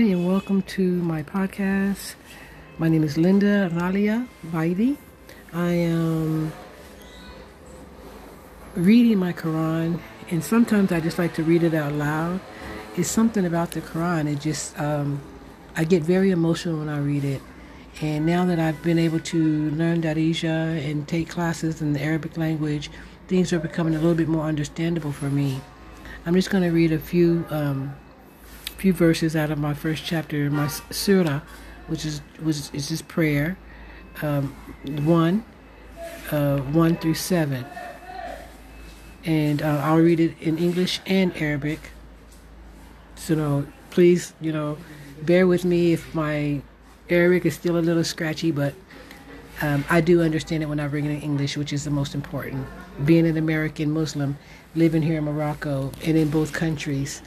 Hi, and welcome to my podcast. My name is Linda Ralia Vaidi. I am reading my Quran, and sometimes I just like to read it out loud. It's something about the Quran. It just, um, I get very emotional when I read it. And now that I've been able to learn Darija and take classes in the Arabic language, things are becoming a little bit more understandable for me. I'm just going to read a few um, few verses out of my first chapter in my surah, which is which is just prayer, um, one, uh, one through seven, and uh, I'll read it in English and Arabic. So, please, you know, bear with me if my Arabic is still a little scratchy, but um, I do understand it when I bring it in English, which is the most important. Being an American Muslim, living here in Morocco and in both countries,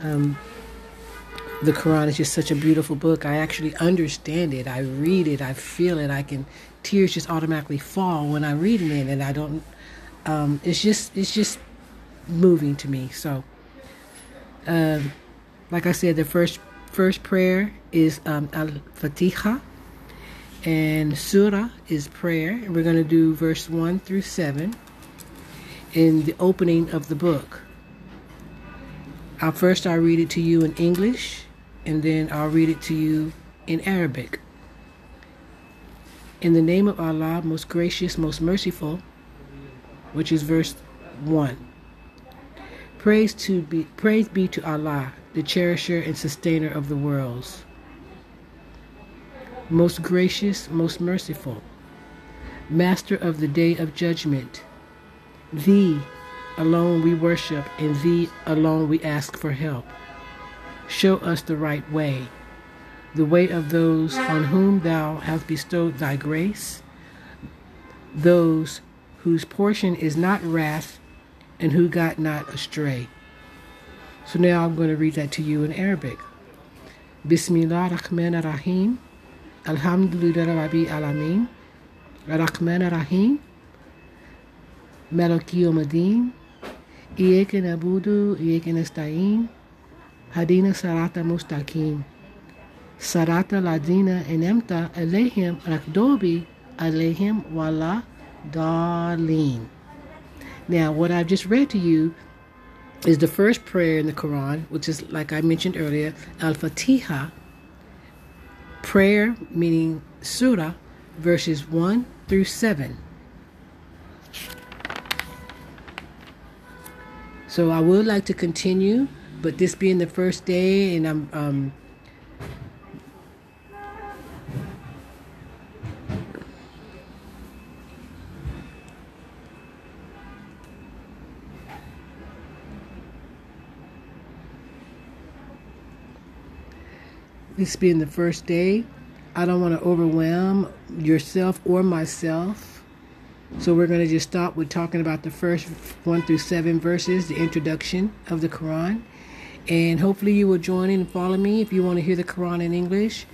um, the Quran is just such a beautiful book. I actually understand it. I read it. I feel it. I can tears just automatically fall when I'm reading it, and I don't. Um, it's just it's just moving to me. So, um, like I said, the first first prayer is um, Al Fatiha, and Surah is prayer. And we're going to do verse one through seven in the opening of the book. I'll first I'll read it to you in English and then I'll read it to you in Arabic. In the name of Allah, most gracious, most merciful, which is verse 1. Praise to be praise be to Allah, the cherisher and sustainer of the worlds. Most gracious, most merciful, master of the day of judgment. Thee alone we worship, and thee alone we ask for help. Show us the right way, the way of those on whom thou hast bestowed thy grace, those whose portion is not wrath and who got not astray. So now I'm going to read that to you in Arabic. Bismillah ar-Rahman ar-Rahim. Alhamdulillah Rabbi Alameen. Ar-Rahman ar-Rahim. Maliki Yawm Iyaka nasta'in. Hadina Sarata Mustaqim. Sarata Ladina Enemta Alehim Rakdobi Alehim Wala Darlene. Now, what I've just read to you is the first prayer in the Quran, which is, like I mentioned earlier, Al Fatiha, prayer meaning surah, verses 1 through 7. So I would like to continue but this being the first day, and I'm um, this being the first day, I don't want to overwhelm yourself or myself. So we're going to just stop with talking about the first one through seven verses, the introduction of the Quran. And hopefully, you will join in and follow me if you want to hear the Quran in English.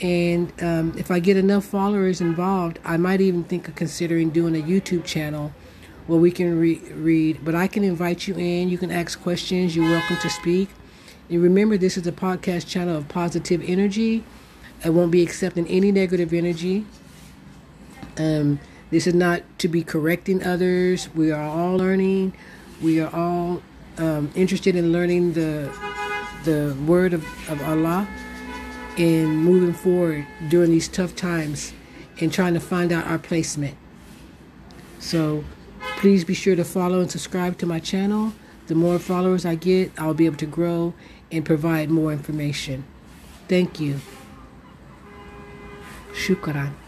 And um, if I get enough followers involved, I might even think of considering doing a YouTube channel where we can re- read. But I can invite you in. You can ask questions. You're welcome to speak. And remember, this is a podcast channel of positive energy. I won't be accepting any negative energy. Um, this is not to be correcting others. We are all learning. We are all um, interested in learning the the word of, of Allah and moving forward during these tough times and trying to find out our placement. So please be sure to follow and subscribe to my channel. The more followers I get, I'll be able to grow and provide more information. Thank you. Shukran.